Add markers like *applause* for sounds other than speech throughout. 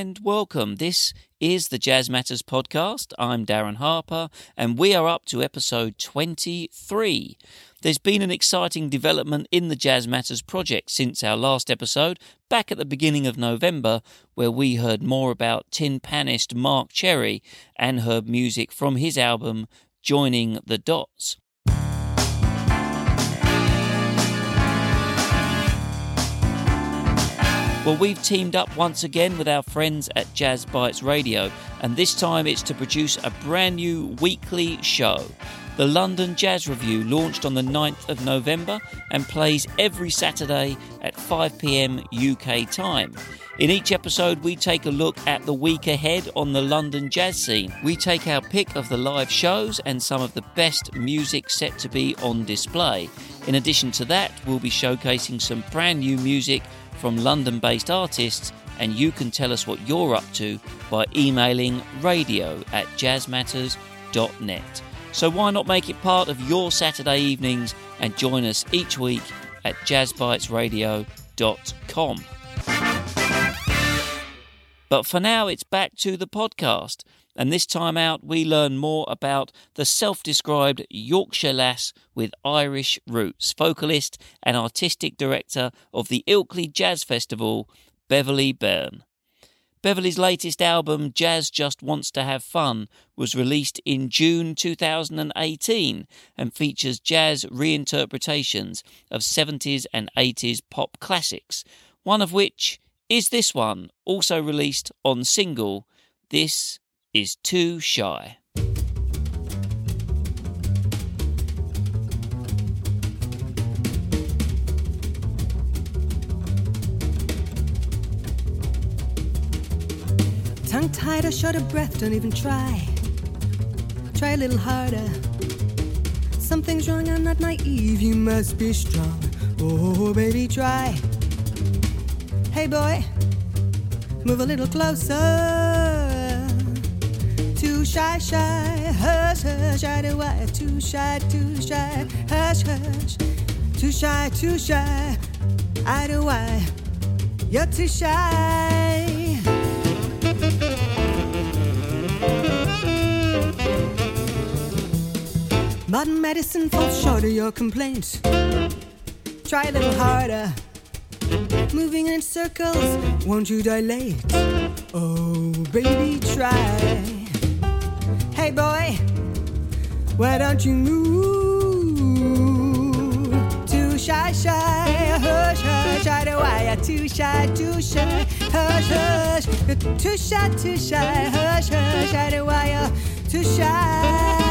And welcome. This is the Jazz Matters podcast. I'm Darren Harper, and we are up to episode 23. There's been an exciting development in the Jazz Matters project since our last episode, back at the beginning of November, where we heard more about tin panist Mark Cherrie and heard music from his album Joining the Dots. Well, we've teamed up once again with our friends at Jazz Bites Radio, and this time it's to produce a brand new weekly show. The London Jazz Review launched on the 9th of November and plays every Saturday at 5 pm UK time. In each episode, we take a look at the week ahead on the London jazz scene. We take our pick of the live shows and some of the best music set to be on display. In addition to that, we'll be showcasing some brand new music from London based artists, and you can tell us what you're up to by emailing radio at jazzmatters.net. So why not make it part of your Saturday evenings and join us each week at jazzbitesradio.com. But for now, it's back to the podcast. And this time out, we learn more about the self described Yorkshire lass with Irish roots, vocalist and artistic director of the Ilkley Jazz Festival, Beverley Beirne. Beverley's latest album, Jazz Just Wants to Have Fun, was released in June 2018 and features jazz reinterpretations of 70s and 80s pop classics, one of which is this one, also released on single. This is Too Shy. Tongue tied or short of breath, don't even try. Try a little harder. Something's wrong, I'm not naive, you must be strong. Oh, baby, try. Hey, boy, move a little closer. Too shy, shy, hush, hush, I do I. Too shy, too shy, hush, hush. Too shy, too shy, I do I. You're too shy. Modern medicine falls short of your complaints. Try a little harder. Moving in circles, won't you dilate? Oh, baby, try. Hey, boy, why don't you move? Too shy, shy, hush, hush, I do I. Too shy, too shy, hush, hush. You're too shy, too shy, hush, hush, I do I. Too shy.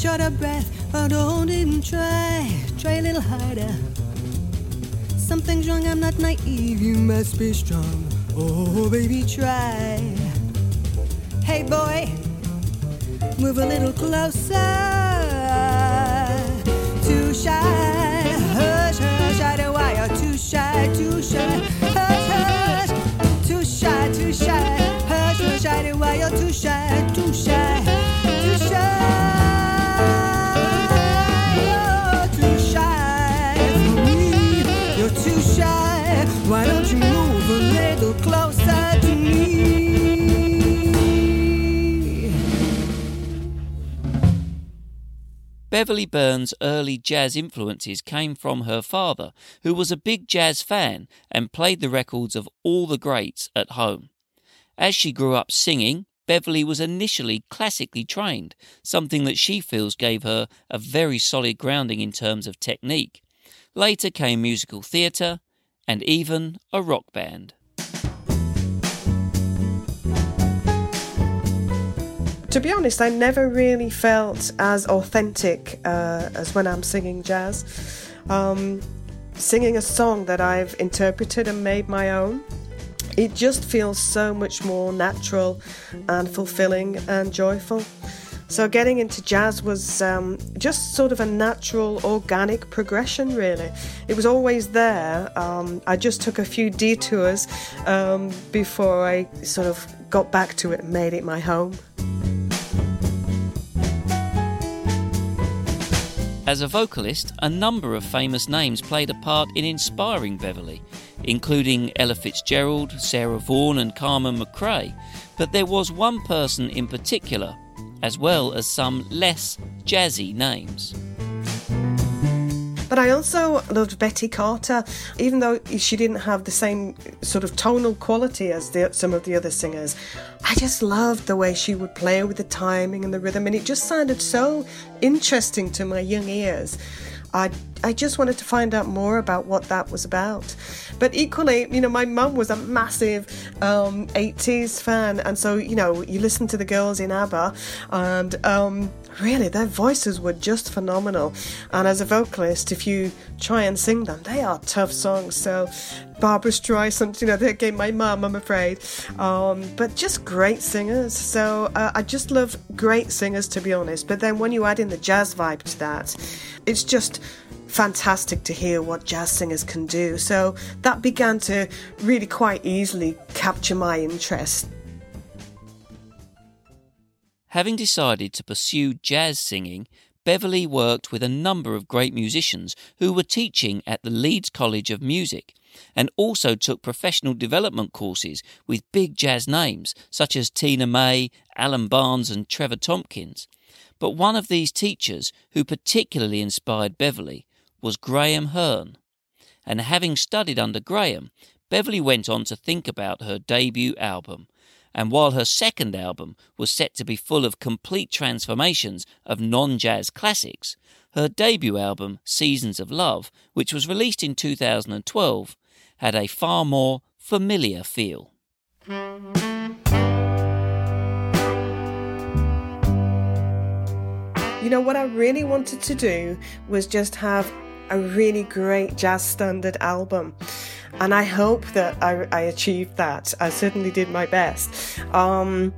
Short of breath, oh, don't even try. Try a little harder. Something's wrong, I'm not naive, you must be strong. Oh, baby, try. Hey, boy, move a little closer. Beverley Beirne's early jazz influences came from her father, who was a big jazz fan and played the records of all the greats at home. As she grew up singing, Beverley was initially classically trained, something that she feels gave her a very solid grounding in terms of technique. Later came musical theatre and even a rock band. To be honest, I never really felt as authentic uh, as when I'm singing jazz. Um, singing a song that I've interpreted and made my own. It just feels so much more natural and fulfilling and joyful. So, getting into jazz was um, just sort of a natural, organic progression, really. It was always there. Um, I just took a few detours um, before I sort of got back to it and made it my home. As a vocalist, a number of famous names played a part in inspiring Beverley, including Ella Fitzgerald, Sarah Vaughan, and Carmen McRae. But there was one person in particular as well as some less jazzy names. But I also loved Betty Carter, even though she didn't have the same sort of tonal quality as the, some of the other singers. I just loved the way she would play with the timing and the rhythm, and it just sounded so interesting to my young ears. I I just wanted to find out more about what that was about. But equally, you know, my mum was a massive um, 80s fan, and so you know, you listen to the girls in ABBA, and um, really, their voices were just phenomenal. And as a vocalist, if you try and sing them, they are tough songs. So Barbra Streisand, you know, they gave my mum, I'm afraid. Um, but just great singers. So uh, I just love great singers, to be honest. But then when you add in the jazz vibe to that, it's just fantastic to hear what jazz singers can do. So that began to really quite easily capture my interest. Having decided to pursue jazz singing, Beverley worked with a number of great musicians who were teaching at the Leeds College of Music and also took professional development courses with big jazz names such as Tina May, Alan Barnes, and Trevor Tomkins. But one of these teachers who particularly inspired Beverley was Graham Hearn. And having studied under Graham, Beverley went on to think about her debut album. And while her second album was set to be full of complete transformations of non jazz classics, her debut album, Seasons of Love, which was released in 2012, had a far more familiar feel. You know, what I really wanted to do was just have a really great jazz standard album. And I hope that I, I achieved that. I certainly did my best. Um,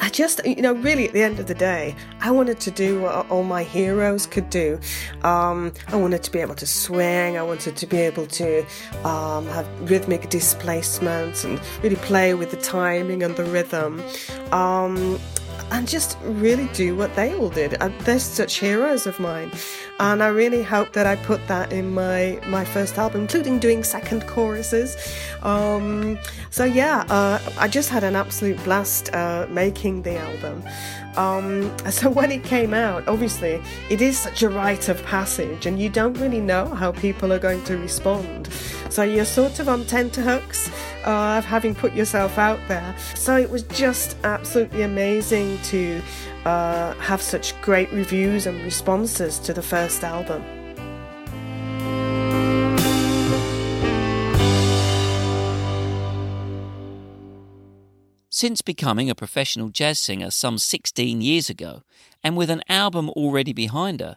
I just, you know, really at the end of the day, I wanted to do what all my heroes could do. Um, I wanted to be able to swing, I wanted to be able to um, have rhythmic displacements and really play with the timing and the rhythm. Um, and just really do what they all did. They're such heroes of mine, and I really hope that I put that in my my first album, including doing second choruses. Um, so yeah, uh, I just had an absolute blast uh, making the album. Um, *laughs* so when it came out, obviously it is such a rite of passage, and you don't really know how people are going to respond. So you're sort of on tenterhooks uh, of having put yourself out there. So it was just absolutely amazing to uh, have such great reviews and responses to the first album. Since becoming a professional jazz singer some 16 years ago, and with an album already behind her,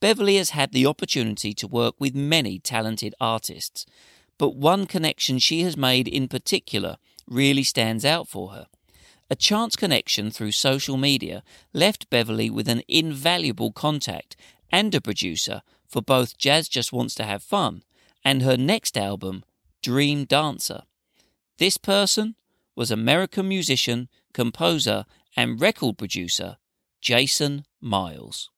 Beverley has had the opportunity to work with many talented artists, but one connection she has made in particular really stands out for her. A chance connection through social media left Beverley with an invaluable contact and a producer for both Jazz Just Wants to Have Fun and her next album, Dream Dancer. This person was American musician, composer, and record producer Jason Miles.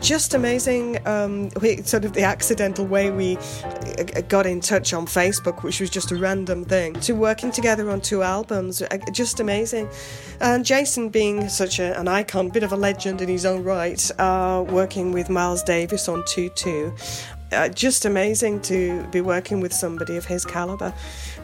Just amazing. Um, we, sort of the accidental way we uh, got in touch on Facebook, which was just a random thing, to working together on two albums. Uh, just amazing. And Jason, being such a, an icon, bit of a legend in his own right, uh, working with Miles Davis on Tutu. Uh, just amazing to be working with somebody of his caliber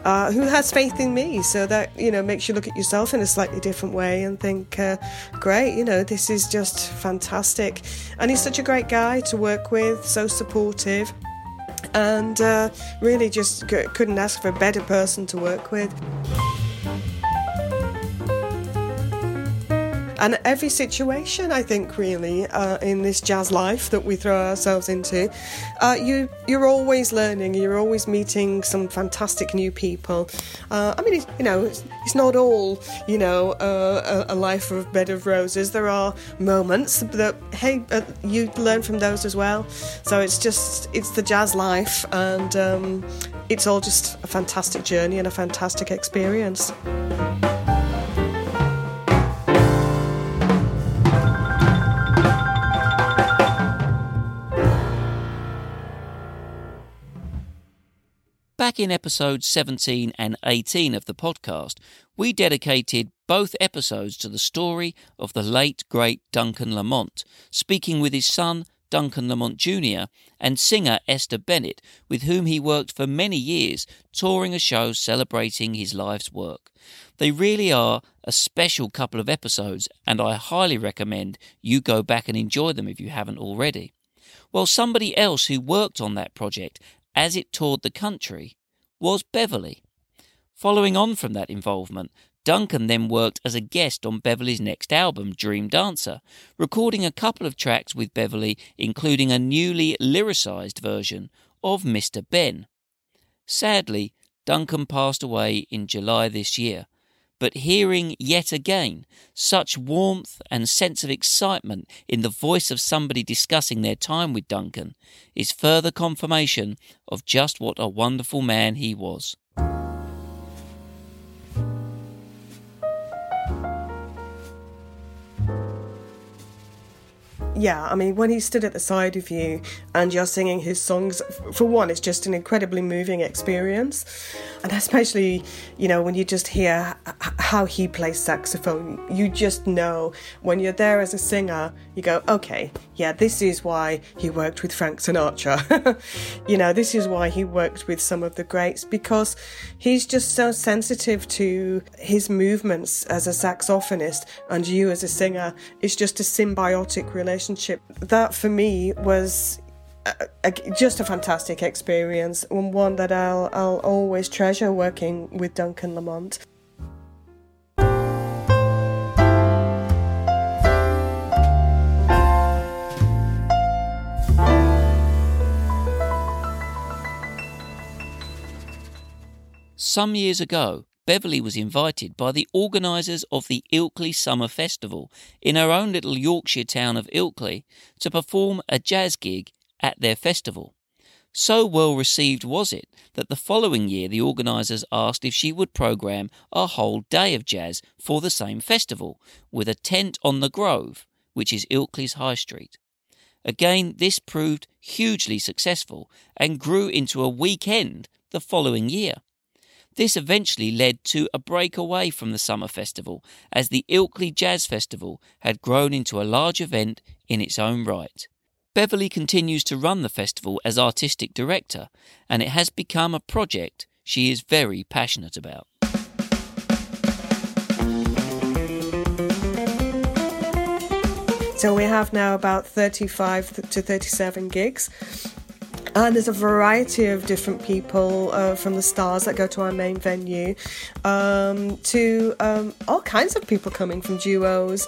uh, who has faith in me. So that, you know, makes you look at yourself in a slightly different way and think, uh, great, you know, this is just fantastic. And he's such a great guy to work with, so supportive. And uh, really just couldn't ask for a better person to work with. And every situation, I think, really, uh, in this jazz life that we throw ourselves into, uh, you you're always learning. You're always meeting some fantastic new people. Uh, I mean, it's, you know, it's, it's, not all you know a, a, life of bed of roses. There are moments that hey, uh, you learn from those as well. So it's just it's the jazz life, and um, it's all just a fantastic journey and a fantastic experience. Back in episodes 17 and 18 of the podcast, we dedicated both episodes to the story of the late great Duncan Lamont, speaking with his son Duncan Lamont Jr., and singer Esther Bennett, with whom he worked for many years, touring a show celebrating his life's work. They really are a special couple of episodes, and I highly recommend you go back and enjoy them if you haven't already. Well, somebody else who worked on that project as it toured the country was Beverley. Following on from that involvement, Duncan then worked as a guest on Beverley's next album, Dream Dancer, recording a couple of tracks with Beverley, including a newly lyricized version of Mr. Ben. Sadly, Duncan passed away in July this year, but hearing yet again such warmth and sense of excitement in the voice of somebody discussing their time with Duncan is further confirmation of just what a wonderful man he was. yeah, I mean, when he stood at the side of you and you're singing his songs, for one, it's just an incredibly moving experience. And especially, you know, when you just hear how he plays saxophone, you just know when you're there as a singer, you go, okay, yeah, this is why he worked with Frank Sinatra. *laughs* you know, this is why he worked with some of the greats because he's just so sensitive to his movements as a saxophonist and you as a singer. It's just a symbiotic relationship. That for me was just a fantastic experience and one that I'll, I'll always treasure working with Duncan Lamont. Some years ago, Beverley was invited by the organisers of the Ilkley Summer Festival in her own little Yorkshire town of Ilkley to perform a jazz gig at their festival. So well received was it that the following year the organisers asked if she would programme a whole day of jazz for the same festival, with a tent on the Grove, which is Ilkley's High Street. Again, this proved hugely successful and grew into a weekend the following year. This eventually led to a break away from the summer festival, as the Ilkley Jazz Festival had grown into a large event in its own right. Beverley continues to run the festival as artistic director, and it has become a project she is very passionate about. So we have now about 35 to 37 gigs and there's a variety of different people uh, from the stars that go to our main venue um, to um, all kinds of people coming from duos.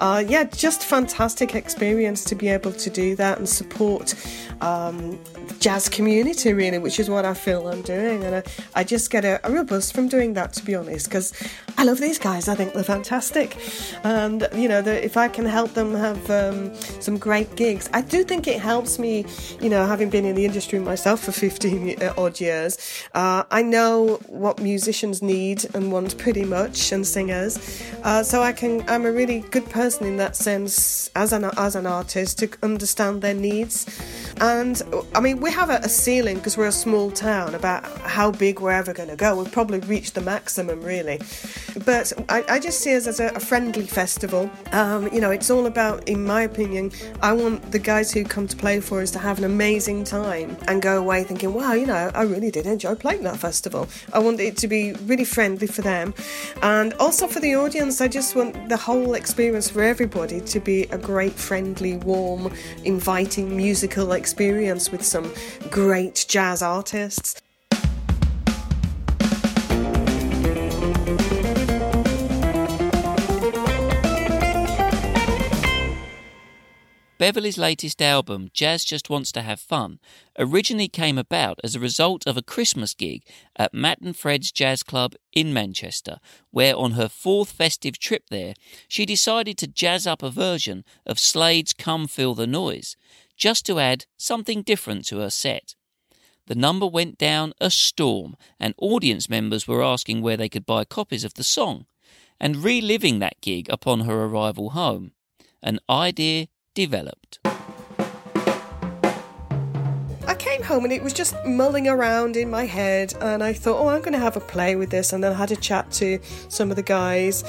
Uh, yeah, just fantastic experience to be able to do that and support um, the jazz community, really, which is what I feel I'm doing. And I, I just get a, a real buzz from doing that, to be honest, because I love these guys. I think they're fantastic. And, you know, if I can help them have um, some great gigs, I do think it helps me, you know, having been in the industry myself for 15 uh, odd years, uh, I know what musicians need and want pretty much, and singers. Uh, so I can, I'm a really good person in that sense as an as an artist to understand their needs. And I mean, we have a, a ceiling because we're a small town about how big we're ever going to go. We've probably reached the maximum, really. But I, I just see us as a, a friendly festival. Um, you know, it's all about, in my opinion, I want the guys who come to play for us to have an amazing time time and go away thinking, wow, you know, I really did enjoy playing that festival. I want it to be really friendly for them. And also for the audience, I just want the whole experience for everybody to be a great, friendly, warm, inviting musical experience with some great jazz artists. Beverley's latest album, Jazz Just Wants to Have Fun, originally came about as a result of a Christmas gig at Matt and Phred's Jazz Club in Manchester, where on her fourth festive trip there, she decided to jazz up a version of Slade's Come Feel the Noise, just to add something different to her set. The number went down a storm, and audience members were asking where they could buy copies of the song. And reliving that gig upon her arrival home, an idea developed. I came home and it was just mulling around in my head, and I thought, oh, I'm going to have a play with this. And then I had a chat to some of the guys,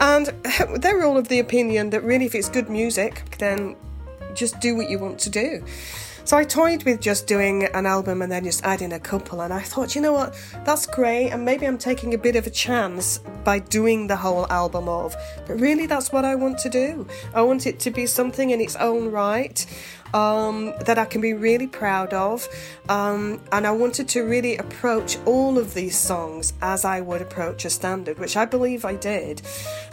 and *laughs* they were all of the opinion that really, if it's good music, then just do what you want to do. So I toyed with just doing an album and then just adding a couple, and I thought, you know what, that's great, and maybe I'm taking a bit of a chance by doing the whole album of, but really that's what I want to do. I want it to be something in its own right um, that I can be really proud of. Um, and I wanted to really approach all of these songs as I would approach a standard, which I believe I did.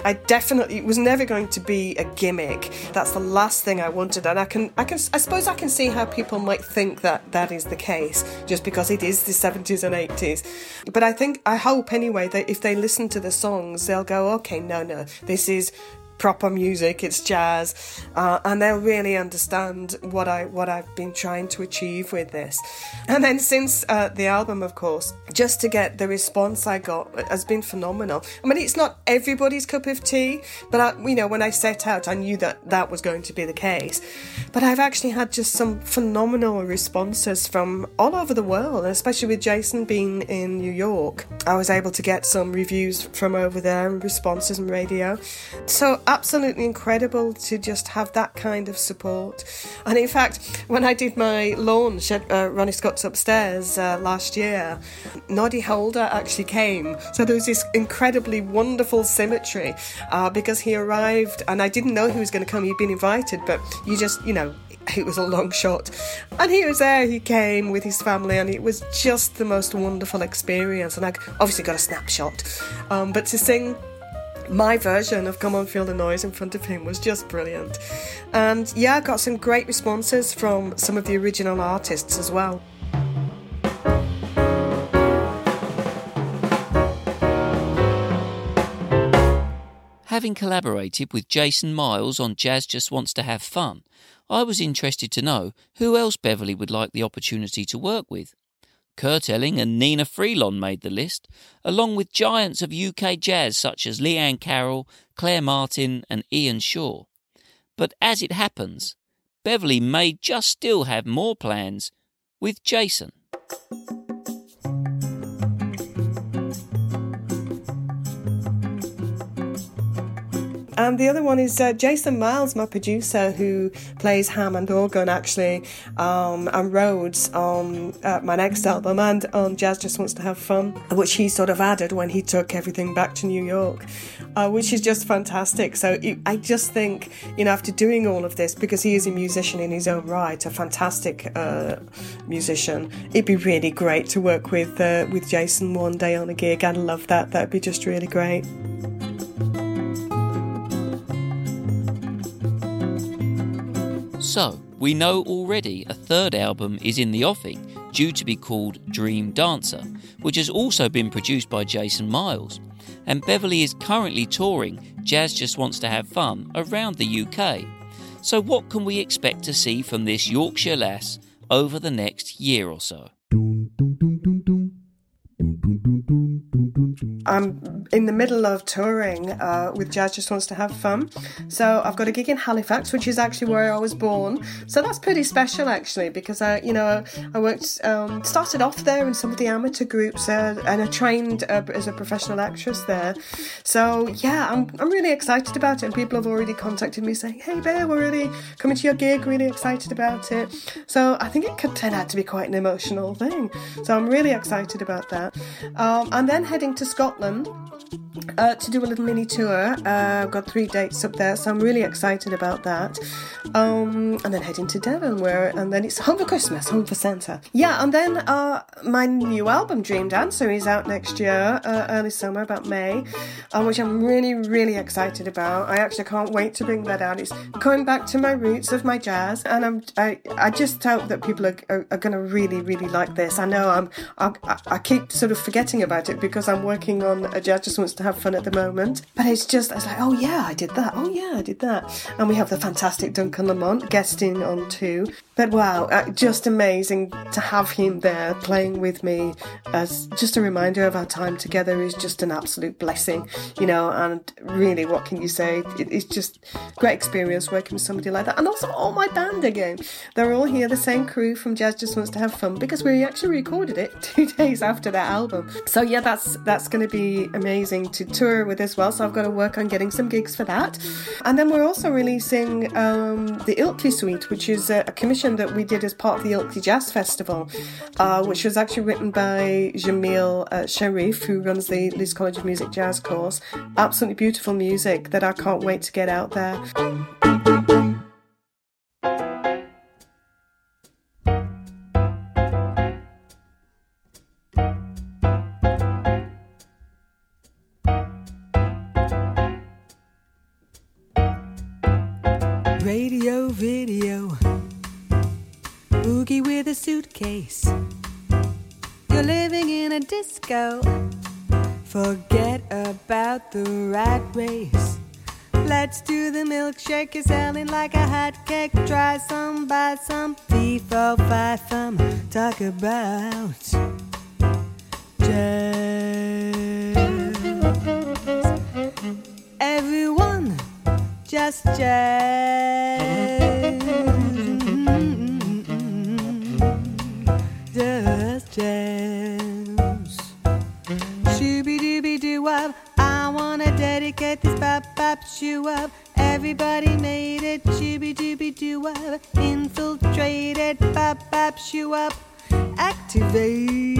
I definitely it was never going to be a gimmick. That's the last thing I wanted, and I can, I can, I suppose I can see how people might think that that is the case, just because it is the 70s and 80s. But I think, I hope anyway that if they listen to the songs, they'll go, okay, no, no, this is proper music, it's jazz, uh, and they'll really understand what I what I've been trying to achieve with this. And then since uh, the album, of course, just to get the response I got has been phenomenal. I mean, it's not everybody's cup of tea, but I, you know, when I set out, I knew that that was going to be the case. But I've actually had just some phenomenal responses from all over the world, especially with Jason being in New York. I was able to get some reviews from over there and responses and radio. So absolutely incredible to just have that kind of support. And in fact, when I did my launch at uh, Ronnie Scott's upstairs uh, last year, Noddy Holder actually came. So there was this incredibly wonderful symmetry uh, because he arrived and I didn't know he was going to come. He'd been invited, but you just, you know, it was a long shot. And he was there, he came with his family, and it was just the most wonderful experience. And I obviously got a snapshot. Um, but to sing my version of Come On Feel the Noise in front of him was just brilliant. And yeah, I got some great responses from some of the original artists as well. Having collaborated with Jason Miles on Jazz Just Wants to Have Fun, I was interested to know who else Beverley would like the opportunity to work with. Kurt Elling and Nnenna Freelon made the list, along with giants of UK jazz such as Liane Carroll, Claire Martin, and Ian Shaw. But as it happens, Beverley may just still have more plans with Jason. And the other one is uh, Jason Miles, my producer, who plays Hammond organ actually, um, and Rhodes on uh, my next album and on Jazz Just Wants to Have Fun, which he sort of added when he took everything back to New York, uh, which is just fantastic. So it, I just think, you know, after doing all of this, because he is a musician in his own right, a fantastic uh, musician, it'd be really great to work with uh, with Jason one day on a gig. I'd love that. That'd be just really great. So, we know already a third album is in the offing, due to be called Dream Dancer, which has also been produced by Jason Miles. And Beverley is currently touring Jazz Just Wants to Have Fun around the UK. So, what can we expect to see from this Yorkshire lass over the next year or so? I'm in the middle of touring uh, with Jazz Just Wants to Have Fun. So I've got a gig in Halifax, which is actually where I was born. So that's pretty special, actually, because I, you know, I worked, um, started off there in some of the amateur groups, uh, and I trained uh, as a professional actress there. So yeah, I'm, I'm really excited about it, and people have already contacted me saying, "Hey, Bear, we're really coming to your gig, really excited about it." So I think it could turn out to be quite an emotional thing. So I'm really excited about that. Um, I'm then heading to Scotland uh, to do a little mini tour. Uh, I've got three dates up there, so I'm really excited about that. Um, and then heading to Devon, where and then it's home for Christmas, home for Santa. Yeah, and then uh, my new album, Dream Dancer, is out next year, uh, early summer, about May, uh, which I'm really, really excited about. I actually can't wait to bring that out. It's going back to my roots of my jazz, and I'm I, I just hope that people are, are, are going to really, really like this. I know I'm I, I keep sort of forgetting about it because I'm working on a jazz just wants to have fun at the moment. But it's just, it's like, oh yeah, I did that. Oh yeah, I did that. And we have the fantastic Duncan Lamont guesting on too. But wow, uh, just amazing to have him there playing with me as just a reminder of our time together is just an absolute blessing, you know. And really, what can you say? it's just great experience working with somebody like that. And also, all my band again. They're all here, the same crew from Jazz Just Wants to Have Fun because we actually recorded it *laughs* two days after that album. So yeah, that's that's going to be amazing to tour with as well. So I've got to work on getting some gigs for that. And then we're also releasing um, the Ilkley Suite, which is a, a commission that we did as part of the Ilkley Jazz Festival, uh, which was actually written by Jamil uh, Sheriff, who runs the Leeds College of Music Jazz course. Absolutely beautiful music that I can't wait to get out there. Radio video boogie with a suitcase. You're living in a disco. Forget about the rat race. Let's do the milkshake. You're selling like a hot cake. Try some, buy some. Three, four, five, some. Talk about jazz. Everyone, just jazz. Up. Everybody made it. Shooby dooby doo wop. Infiltrated bop bop shoo up. Activated.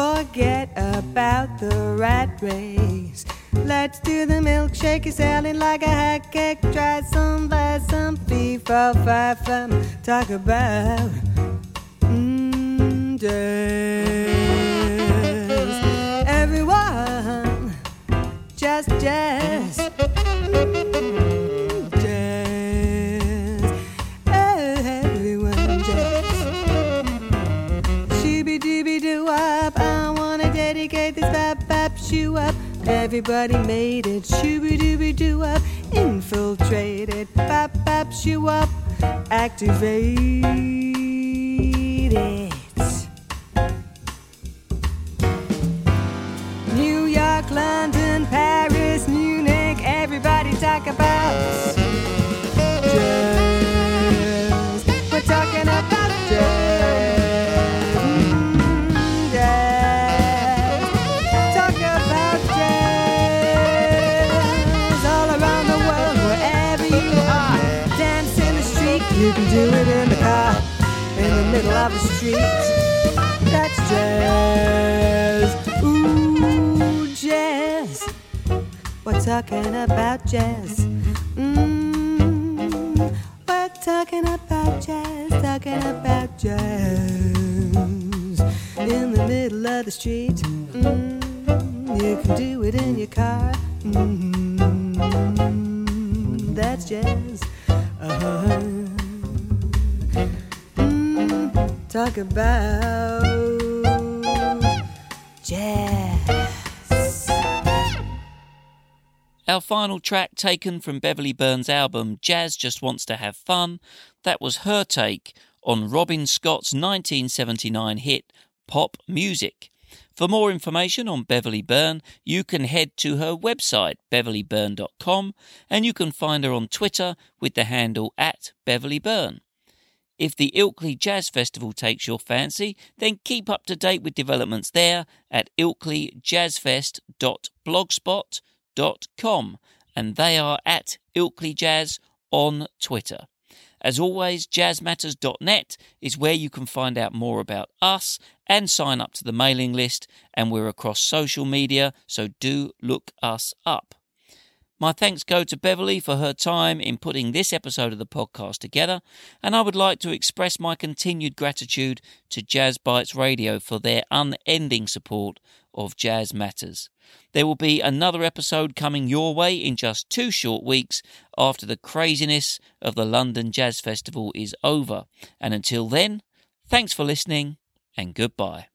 Talk about the rat race. mm, jazz. Everyone, just jazz. Mm, jazz. Everyone, jazz. Shooby dooby doo up. I wanna dedicate this bap bap shoo up. Everybody made it. Shooby dooby doo up. Infiltrated. Bap bap shoo up activated. That's jazz. Ooh, jazz. We're talking about jazz. Mm, we're talking about jazz, talking about jazz. In the middle of the street. Mm, you can do it in your car. Mm, that's jazz. Talk about jazz. Our final track, taken from Beverley Beirne's album Jazz Just Wants to Have Fun, that was her take on Robin Scott's 1979 hit Pop Muzik. For more information on Beverley Beirne, you can head to her website, beverleybeirne.com, and you can find her on Twitter with the handle at Beverley Beirne. If the Ilkley Jazz Festival takes your fancy, then keep up to date with developments there at ilkleyjazzfest.blogspot.com, and they are at Ilkley Jazz on Twitter. As always, jazzmatters.net is where you can find out more about us and sign up to the mailing list, and we're across social media, so do look us up. My thanks go to Beverley for her time in putting this episode of the podcast together, and I would like to express my continued gratitude to Jazz Bites Radio for their unending support of Jazz Matters. There will be another episode coming your way in just two short weeks after the craziness of the London Jazz Festival is over. And until then, thanks for listening and goodbye.